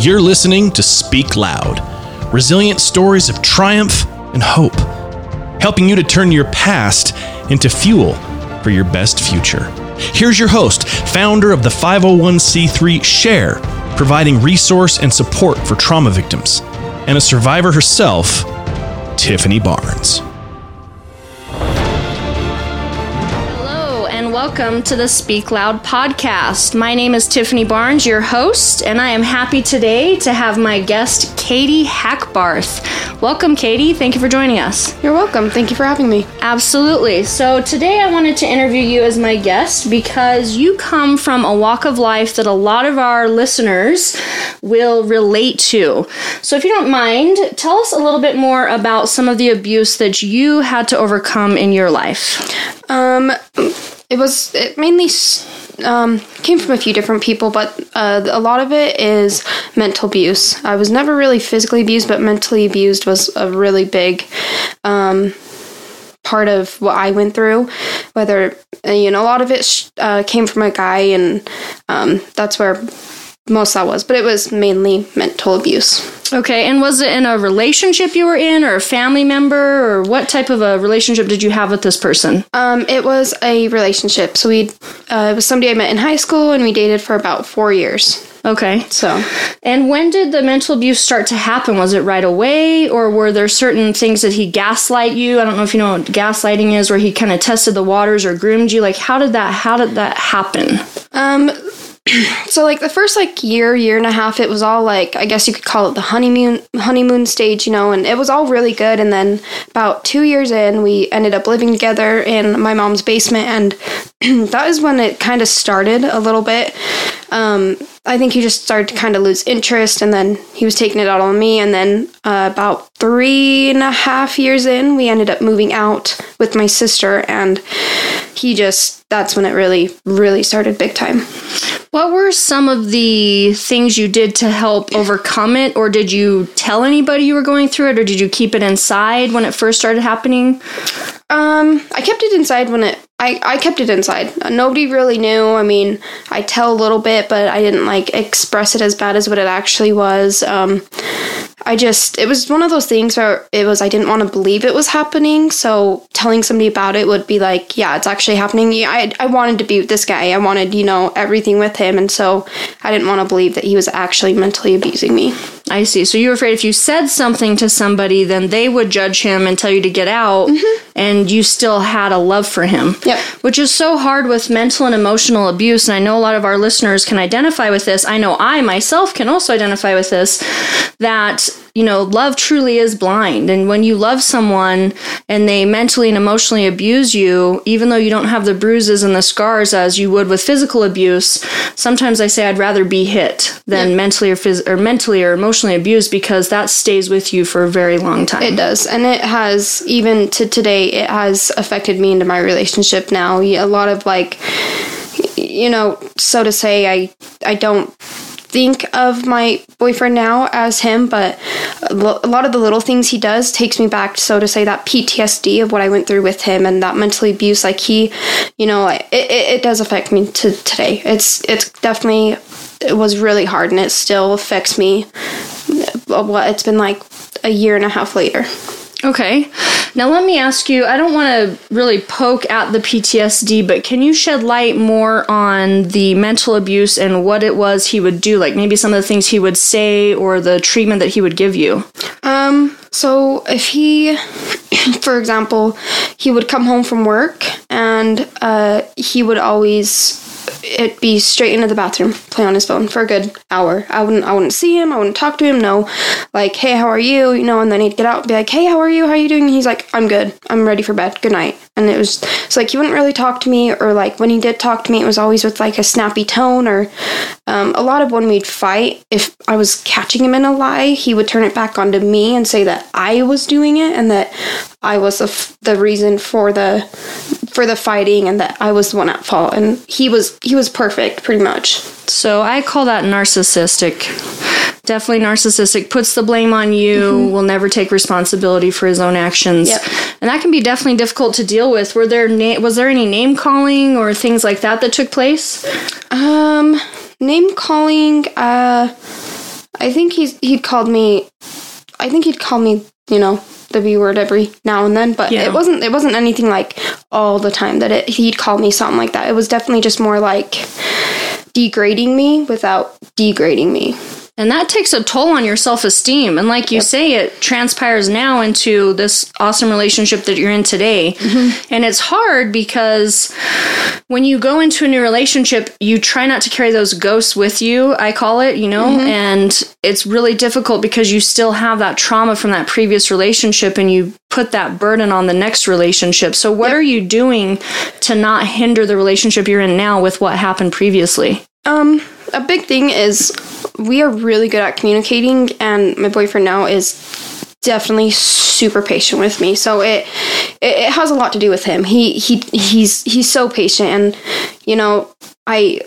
You're listening to Speak Loud resilient stories of triumph and hope, helping you to turn your past into fuel for your best future. Here's your host, founder of the 501c3 Share, providing resource and support for trauma victims, and a survivor herself, Tiffany Barnes. Welcome to the Speak Loud podcast. My name is Tiffany Barnes, your host, and I am happy today to have my guest, Kadi Hackbarth. Welcome, Kadi. Thank you for joining us. You're welcome. Thank you for having me. Absolutely. So, today I wanted to interview you as my guest because you come from a walk of life that a lot of our listeners will relate to. So, if you don't mind, tell us a little bit more about some of the abuse that you had to overcome in your life. Um, it was it mainly um, came from a few different people, but uh, a lot of it is mental abuse. I was never really physically abused, but mentally abused was a really big um, part of what I went through. Whether you know, a lot of it uh, came from a guy, and um, that's where most that was, but it was mainly mental abuse. Okay, and was it in a relationship you were in, or a family member, or what type of a relationship did you have with this person? Um, it was a relationship. So we, uh, it was somebody I met in high school, and we dated for about four years. Okay. So, and when did the mental abuse start to happen? Was it right away, or were there certain things that he gaslight you? I don't know if you know what gaslighting is, where he kind of tested the waters or groomed you. Like, how did that? How did that happen? Um, so like the first like year year and a half it was all like i guess you could call it the honeymoon honeymoon stage you know and it was all really good. And then about two years in we ended up living together in my mom's basement. And that is when it kind of started a little bit. Um, I think he just started to kind of lose interest, and then he was taking it out on me. And then uh, about three and a half years in, we ended up moving out with my sister, and he just that's when it really, really started big time. What were some of the things you did to help overcome it, or did you tell anybody you were going through it, or did you keep it inside when it first started happening? Um, I kept it inside when it. I, I kept it inside. Nobody really knew. I mean, I tell a little bit, but I didn't like express it as bad as what it actually was. Um, I just, it was one of those things where it was, I didn't want to believe it was happening. So telling somebody about it would be like, yeah, it's actually happening. Yeah, I, I wanted to be with this guy. I wanted, you know, everything with him. And so I didn't want to believe that he was actually mentally abusing me. I see. So you were afraid if you said something to somebody, then they would judge him and tell you to get out, mm-hmm. And you still had a love for him. Yep. Which is so hard with mental and emotional abuse. And I know a lot of our listeners can identify with this. I know I myself can also identify with this that you know, love truly is blind. And when you love someone and they mentally and emotionally abuse you, even though you don't have the bruises and the scars as you would with physical abuse, sometimes I say I'd rather be hit than yeah. mentally or phys- or mentally or emotionally abused because that stays with you for a very long time. It does. And it has even to today it has affected me into my relationship now. A lot of like you know, so to say I I don't think of my boyfriend now as him, but a lot of the little things he does takes me back, so to say, that PTSD of what I went through with him and that mental abuse. Like he, you know, it, it, it does affect me to today. It's it's definitely it was really hard, and it still affects me. Uh, what it's been like a year and a half later. Okay. Now let me ask you, I don't want to really poke at the PTSD, but can you shed light more on the mental abuse and what it was he would do? Like maybe some of the things he would say or the treatment that he would give you? Um, so if he for example, he would come home from work and uh, he would always it be straight into the bathroom, play on his phone for a good hour. I wouldn't I wouldn't see him, I wouldn't talk to him, no. Like, hey, how are you? You know, and then he'd get out and be like, Hey, how are you? How are you doing? And he's like, I'm good. I'm ready for bed. Good night. And it was it's like he wouldn't really talk to me or like when he did talk to me it was always with like a snappy tone or um, a lot of when we'd fight, if I was catching him in a lie, he would turn it back onto me and say that I was doing it and that I was the, f- the reason for the for the fighting and that I was the one at fault and he was he was perfect pretty much. So I call that narcissistic. Definitely narcissistic. Puts the blame on you. Mm-hmm. Will never take responsibility for his own actions. Yep. And that can be definitely difficult to deal with. Were there na- was there any name calling or things like that that took place? Um, name calling. Uh, I think he's he'd called me. I think he'd call me, you know, the B word every now and then, but Yeah. it wasn't. It wasn't anything like all the time that it, he'd call me something like that. It was definitely just more like degrading me without degrading me. And that takes a toll on your self esteem. And like you say, it transpires now into this awesome relationship that you're in today. And it's hard because when you go into a new relationship, you try not to carry those ghosts with you, I call it, you know? And it's really difficult because you still have that trauma from that previous relationship and you put that burden on the next relationship. So, what are you doing to not hinder the relationship you're in now with what happened previously? Um, a big thing is we are really good at communicating, and my boyfriend now is definitely super patient with me. So it it, it has a lot to do with him. He he he's he's so patient, and you know I.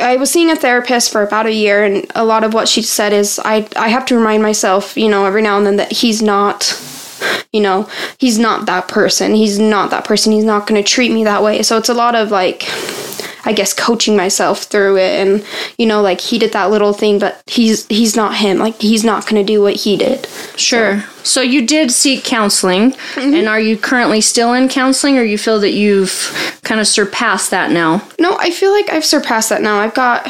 I was seeing a therapist for about a year, and a lot of what she said is I I have to remind myself, you know, every now and then that he's not you know he's not that person he's not that person he's not going to treat me that way so it's a lot of like i guess coaching myself through it. And you know like he did that little thing but he's he's not him. Like he's not going to do what he did. Sure. So you did seek counseling, and are you currently still in counseling, or you feel that you've kind of surpassed that now? no i feel like i've surpassed that now. I've got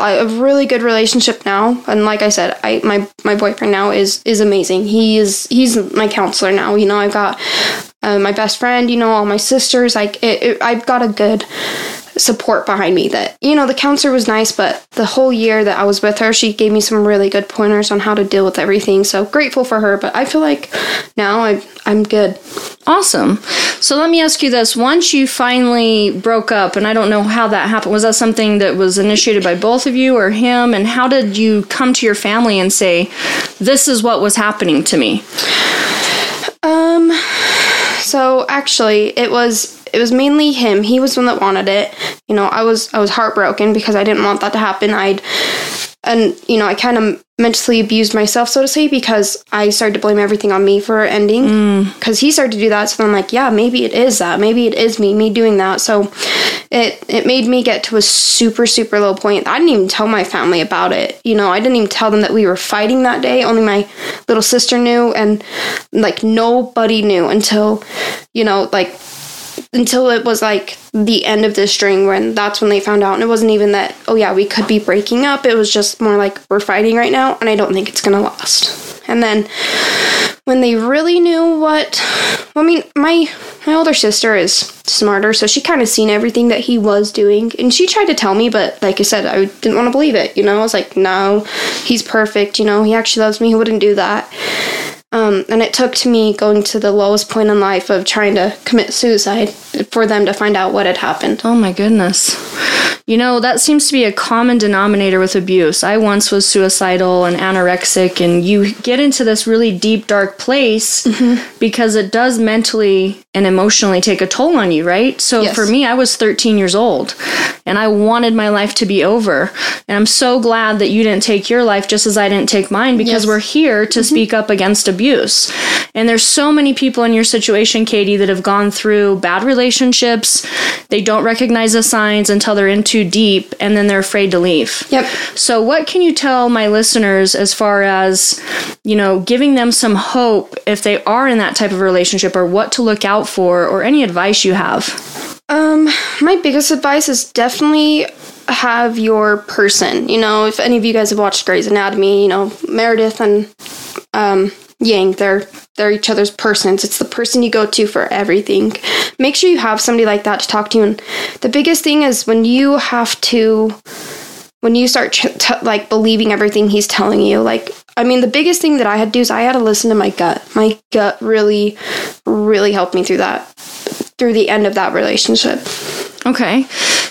a really good relationship now. And like i said i my my boyfriend now is is amazing. He is he's my counselor now. You know i've got uh, my best friend you know all my sisters. Like it, it, i've got a good support behind me that you know the counselor was nice but the whole year that i was with her she gave me some really good pointers on how to deal with everything so grateful for her but i feel like now i i'm good Awesome. So let me ask you this: Once you finally broke up, and I don't know how that happened, was that something that was initiated by both of you or him? And how did you come to your family and say, "This is what was happening to me"? Um so actually it was it was mainly him. He was the one that wanted it. You know, I was I was heartbroken because I didn't want that to happen. I'd and you know, I kind of mentally abused myself so to say because I started to blame everything on me for ending mm. because he started to do that so I'm like, yeah, maybe it is that. Maybe it is me me doing that. So it it made me get to a super super low point. I didn't even tell my family about it. You know, I didn't even tell them that we were fighting that day. Only my little sister knew and like nobody knew until you know, like until it was like the end of the string when that's when they found out. And it wasn't even that oh yeah we could be breaking up. It was just more like we're fighting right now and i don't think it's gonna last. And then when they really knew what i mean my my older sister is smarter so she kind of seen everything that he was doing. And she tried to tell me but like i said i didn't want to believe it you know? I was like no he's perfect you know? He actually loves me. He wouldn't do that um, and it took to me going to the lowest point in life of trying to commit suicide for them to find out what had happened. Oh my goodness. You know, that seems to be a common denominator with abuse. I once was suicidal and anorexic, and you get into this really deep, dark place because it does mentally and emotionally take a toll on you, right? So Yes. for me, I was 13 years old and I wanted my life to be over. And I'm so glad that you didn't take your life just as I didn't take mine because Yes. we're here to mm-hmm. speak up against abuse. And there's so many people in your situation, Kadi, that have gone through bad relationships. They don't recognize the signs until they're in too deep and then they're afraid to leave. Yep. So, what can you tell my listeners as far as, you know, giving them some hope if they are in that type of relationship or what to look out for or any advice you have? Um, my biggest advice is definitely have your person. You know, if any of you guys have watched Grey's Anatomy, you know, Meredith and um Yang, they're they're each other's persons. It's the person you go to for everything. Make sure you have somebody like that to talk to. And the biggest thing is when you have to when you start t- like believing everything he's telling you like i mean the biggest thing that i had to do is i had to listen to my gut my gut really really helped me through that through the end of that relationship Okay.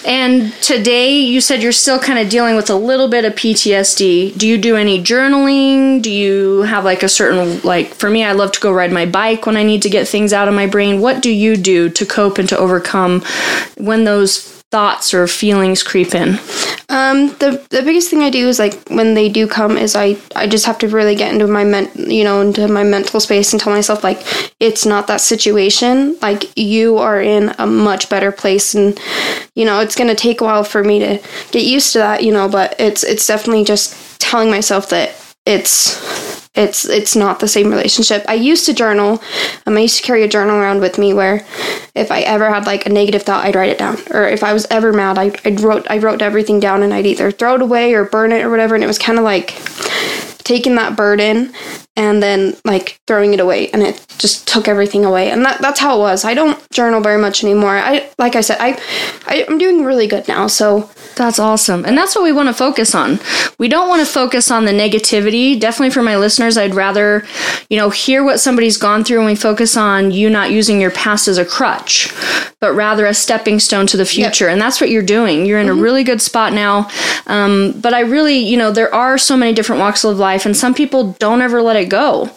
And today you said you're still kind of dealing with a little bit of PTSD. Do you do any journaling? Do you have like a certain, like, for me, I love to go ride my bike when I need to get things out of my brain. What do you do to cope and to overcome when those thoughts or feelings creep in? Um the the biggest thing i do is like when they do come is i i just have to really get into my men you know into my mental space and tell myself like it's not that situation. Like you are in a much better place and you know it's to take a while for me to get used to that you know but it's it's definitely just telling myself that it's it's it's not the same relationship. I used to journal. Um, I used to carry a journal around with me where if I ever had like a negative thought, I'd write it down. Or if I was ever mad, I I wrote I wrote everything down and I'd either throw it away or burn it or whatever. And it was kind of like taking that burden and then like throwing it away and it just took everything away and that, that's how it was i don't journal very much anymore i like i said I, I i'm doing really good now so That's awesome. And that's what we want to focus on. We don't want to focus on the negativity. Definitely for my listeners, I'd rather, you know, hear what somebody's gone through and we focus on you not using your past as a crutch, but rather a stepping stone to the future. And that's what you're doing. You're in a really good spot now. Um, but I really, you know, there are so many different walks of life and some people don't ever let it go.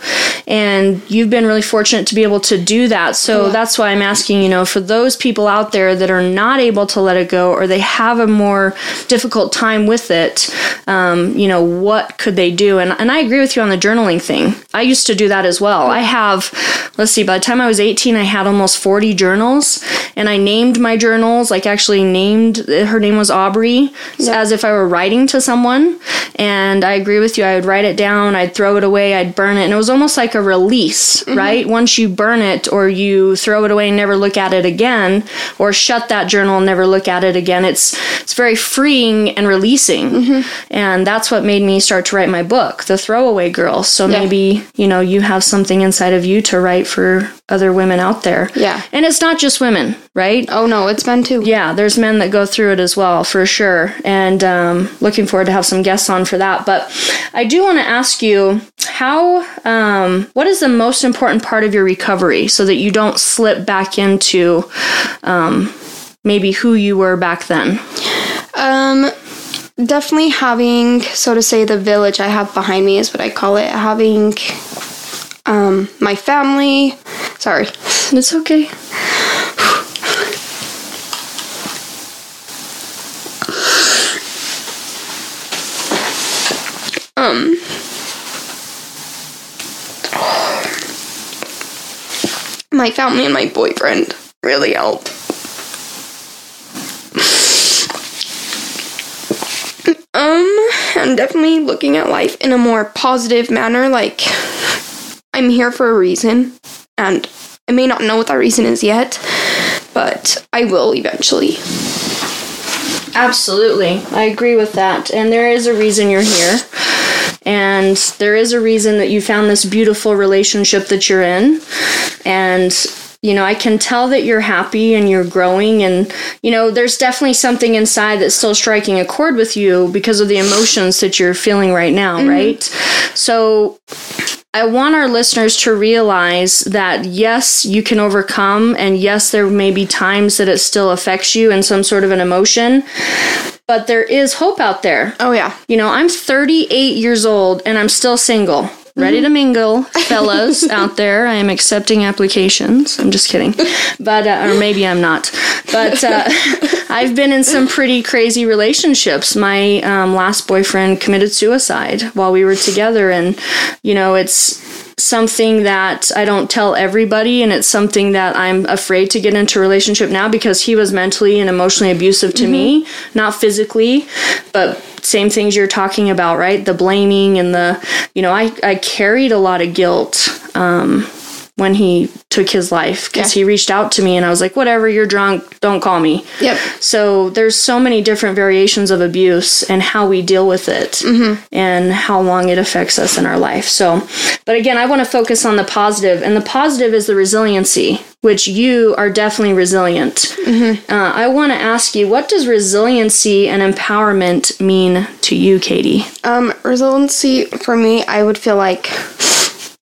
And you've been really fortunate to be able to do that. So that's why I'm asking, you know, for those people out there that are not able to let it go or they have a more difficult time with it, um, you know, what could they do? And, and I agree with you on the journaling thing. I used to do that as well. I have, let's see, by the time I was 18, I had almost 40 journals and I named my journals, like actually named, her name was Aubrey, as if I were writing to someone. And I agree with you. I would write it down, I'd throw it away, I'd burn it. And it was almost like a release, mm-hmm. right? Once you burn it or you throw it away and never look at it again, or shut that journal and never look at it again, it's, it's very freeing and releasing. Mm-hmm. And that's what made me start to write my book, The Throwaway Girl. So maybe, you know, you have something inside of you to write for other women out there. Yeah. And it's not just women, right? oh no it's been too Yeah, there's men that go through it as well, for sure. And um, looking forward to have some guests on for that. But I do want to ask you how, um, what is the most important part of your recovery so that you don't slip back into um, maybe who you were back then? Um, definitely having, so to say, the village I have behind me is what I call it. Having um, my family. Sorry. It's okay. Um. My family and my boyfriend really help. Um, I'm definitely looking at life in a more positive manner. Like, I'm here for a reason, and I may not know what that reason is yet, but I will eventually. Absolutely. I agree with that. And there is a reason you're here. And there is a reason that you found this beautiful relationship that you're in. And you know, I can tell that you're happy and you're growing and you know, there's definitely something inside that's still striking a chord with you because of the emotions that you're feeling right now, mm-hmm. right? So I want our listeners to realize that yes, you can overcome, and yes, there may be times that it still affects you in some sort of an emotion, but there is hope out there. Oh, yeah. You know, I'm 38 years old and I'm still single. Ready to mingle, fellas out there. I am accepting applications. I'm just kidding, but uh, or maybe I'm not. But uh, I've been in some pretty crazy relationships. My um, last boyfriend committed suicide while we were together, and you know, it's something that I don't tell everybody, and it's something that I'm afraid to get into a relationship now because he was mentally and emotionally abusive to me, not physically, but same things you're talking about, right? The blaming and the, you know, I, I carried a lot of guilt um, when he took his life because Yeah. he reached out to me and I was like, whatever, you're drunk, don't call me. Yep. So there's so many different variations of abuse and how we deal with it and how long it affects us in our life. So, but again, I want to focus on the positive, and the positive is the resiliency, which you are definitely resilient. Uh, I want to ask you, what does resiliency and empowerment mean to you, Kadi? Um, resiliency for me, I would feel like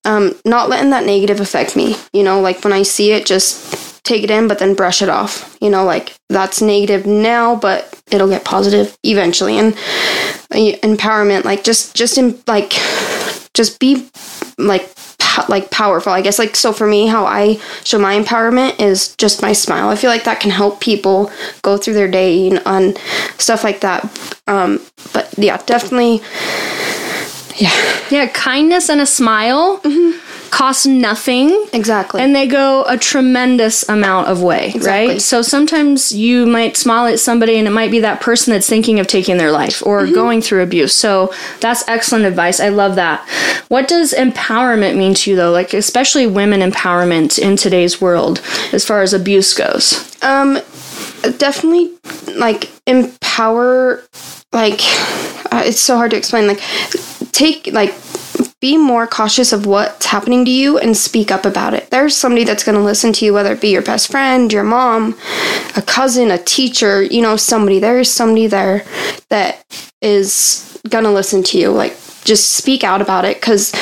um, not letting that negative affect me. You know, like when I see it, just take it in, but then brush it off. You know, like that's negative now, but it'll get positive eventually. And uh, empowerment, like just, just in, like, just be like, like powerful. I guess like so for me, how I show my empowerment is just my smile. I feel like that can help people go through their day and, and stuff like that. Um, but yeah, definitely. Yeah. Yeah, kindness and a smile cost nothing. Exactly. And they go a tremendous amount of way, Exactly. right? So sometimes you might smile at somebody and it might be that person that's thinking of taking their life or Mm-hmm. going through abuse. So that's excellent advice. I love that. What does empowerment mean to you though? Like especially women empowerment in today's world as far as abuse goes. Um, definitely like empower. Like, uh, it's so hard to explain. Like, take like be more cautious of what's happening to you and speak up about it. There's somebody that's going to listen to you, whether it be your best friend, your mom, a cousin, a teacher, you know, somebody. There is somebody there that is going to listen to you. Like, just speak out about it because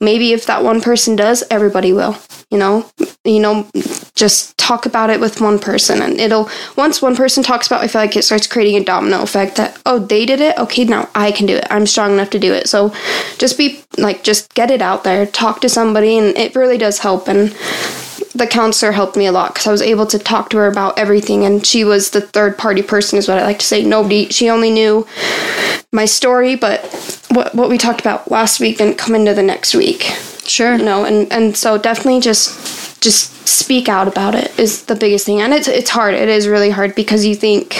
maybe if that one person does, everybody will. You know, you know, just talk about it with one person, and it'll once one person talks about, it, I feel like it starts creating a domino effect that oh they did it, okay now I can do it. I'm strong enough to do it. So just be like, just get it out there, talk to somebody, and it really does help. And the counselor helped me a lot because I was able to talk to her about everything, and she was the third party person, is what I like to say. Nobody, she only knew my story, but what what we talked about last week didn't come into the next week Sure. you know and and so definitely just just speak out about it is the biggest thing and it's it's hard it is really hard because you think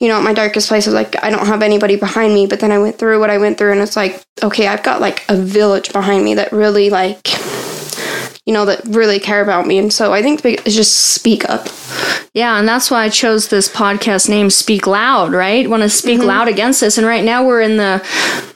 you know at my darkest place I was like i don't have anybody behind me but then i went through what i went through and it's like okay i've got like a village behind me that really like you know that really care about me and so i think is just speak up Yeah, and that's why I chose this podcast name, Speak Loud, right? Want to speak loud against this. And right now we're in the,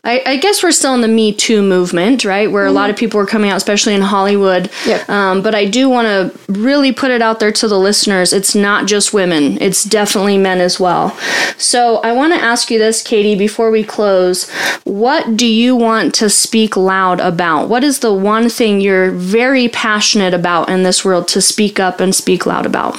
I, I guess we're still in the Me Too movement, right? Where a lot of people are coming out, especially in Hollywood. Yep. Um, but I do want to really put it out there to the listeners. It's not just women, it's definitely men as well. So I want to ask you this, Kadi, before we close. What do you want to speak loud about? What is the one thing you're very passionate about in this world to speak up and speak loud about?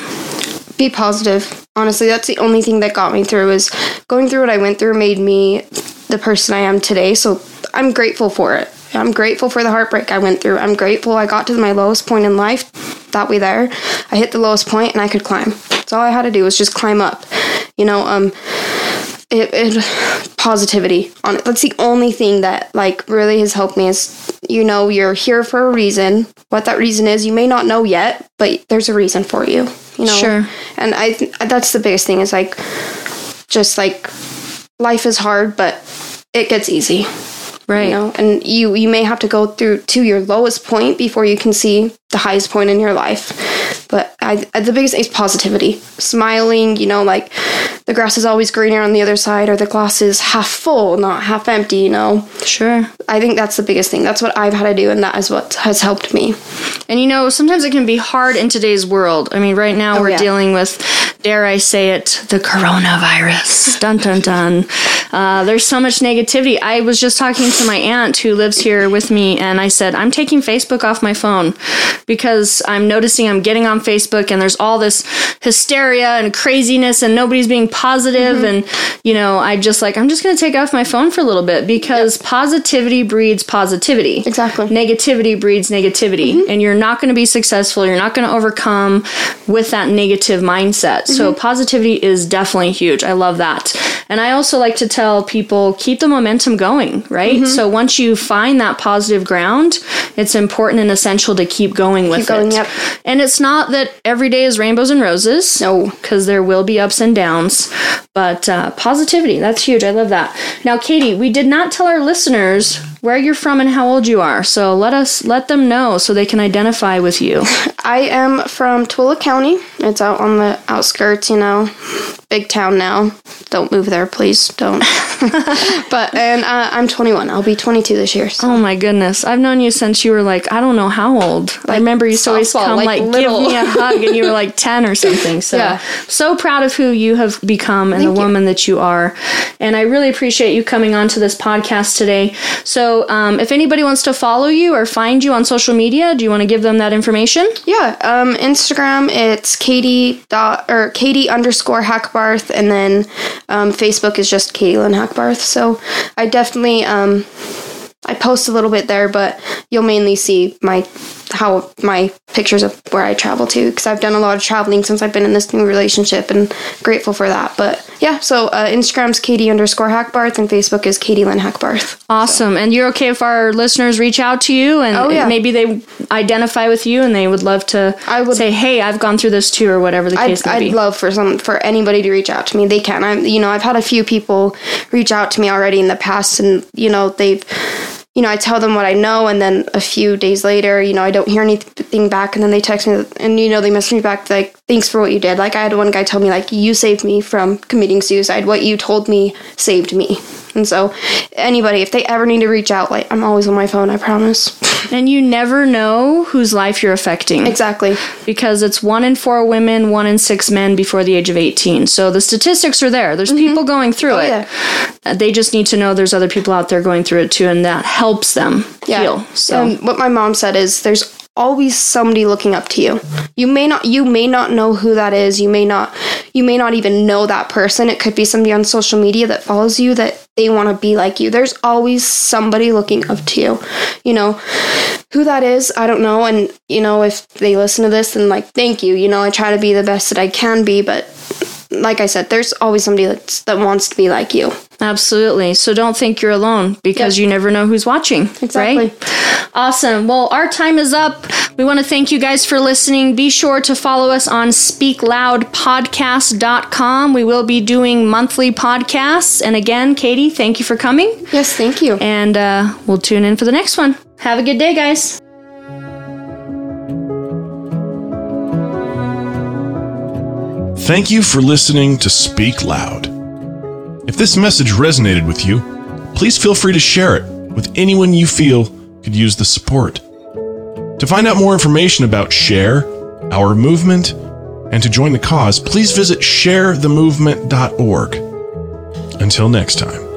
be positive. Honestly, that's the only thing that got me through is going through what I went through made me the person I am today. So I'm grateful for it. I'm grateful for the heartbreak I went through. I'm grateful I got to my lowest point in life. That way there, I hit the lowest point and I could climb. That's all I had to do was just climb up. You know, um it, it positivity on it. That's the only thing that like really has helped me is you know you're here for a reason. What that reason is, you may not know yet, but there's a reason for you. You know, Sure. and I th- that's the biggest thing is like just like life is hard, but it gets easy. Right. You know, and you you may have to go through to your lowest point before you can see the highest point in your life. But I, I the biggest thing is positivity, smiling. You know, like the grass is always greener on the other side, or the glass is half full, not half empty. You know, Sure. I think that's the biggest thing. That's what I've had to do, and that is what has helped me. And you know, sometimes it can be hard in today's world. I mean, right now oh, we're Oh, yeah. dealing with, dare I say it, the coronavirus. dun dun dun. Uh, there's so much negativity. I was just talking to my aunt who lives here with me, and I said, I'm taking Facebook off my phone because I'm noticing I'm getting on Facebook and there's all this hysteria and craziness, and nobody's being positive. Mm-hmm. And, you know, I just like, I'm just going to take off my phone for a little bit because positivity breeds positivity Exactly. negativity breeds negativity and you're not going to be successful you're not going to overcome with that negative mindset so positivity is definitely huge i love that and i also like to tell people keep the momentum going right so once you find that positive ground it's important and essential to keep going with going, it yep. and it's not that every day is rainbows and roses No. because there will be ups and downs but uh, positivity that's huge i love that now kadi we did not tell our listeners where you're from and how old you are so let us let them know so they can identify with you I am from Tooele County. It's out on the outskirts, you know, big town now. Don't move there, please. Don't. but and uh, I'm 21. I'll be 22 this year. So. oh my goodness i've known you since you were like i don't know how old i remember you always come like like, give me a hug and you were like 10 or something so Yeah. so proud of who you have become and Thank the you. woman that you are and i really appreciate you coming on to this podcast today so um, if anybody wants to follow you or find you on social media do you want to give them that information Yeah. Um, Instagram it's Kadi dot or Kadi underscore Hackbarth, and then um, Facebook is just Lynn Hackbarth. So I definitely um, I post a little bit there, but you'll mainly see my how my pictures of where I travel to because I've done a lot of traveling since I've been in this new relationship and grateful for that. But yeah, so uh, Instagram's Kadi underscore Hackbarth and Facebook is Kadilyn Hackbarth. Awesome. And you're okay if our listeners reach out to you and Oh, yeah. maybe they identify with you and they would love to I would- say, hey, I've gone through this too, or whatever the case I'd, may I'd be. love for some for anybody to reach out to me. They can. I'm you know I've had a few people reach out to me already in the past, and you know they've you know I tell them what I know, and then a few days later, you know I don't hear anything back, and then they text me, and you know they message me back like thanks for what you did. Like I had one guy tell me like you saved me from committing suicide. What you told me saved me. And so anybody if they ever need to reach out, like I'm always on my phone. I promise. and you never know whose life you're affecting. exactly. because it's one in four women, one in six men before the age of 18. So the statistics are there. There's people going through it. yeah. Uh, They just need to know there's other people out there going through it too, and that helps them heal. So And what my mom said is there's always somebody looking up to you. You may not you may not know who that is. You may not you may not even know that person. It could be somebody on social media that follows you that they want to be like you. There's always somebody looking up to you. You know, who that is, I don't know and you know if they listen to this then like thank you. You know, I try to be the best that I can be, but like I said, there's always somebody that's, that wants to be like you. Absolutely. So don't think you're alone because Yep. you never know who's watching. Exactly. Right? Awesome. Well, our time is up. We want to thank you guys for listening. Be sure to follow us on speakloudpodcast.com. We will be doing monthly podcasts. And again, Kadi, thank you for coming. Yes, thank you. And uh, we'll tune in for the next one. Have a good day, guys. Thank you for listening to Speak Loud. If this message resonated with you, please feel free to share it with anyone you feel could use the support. To find out more information about Share, our movement, and to join the cause, please visit sharethemovement.org. Until next time.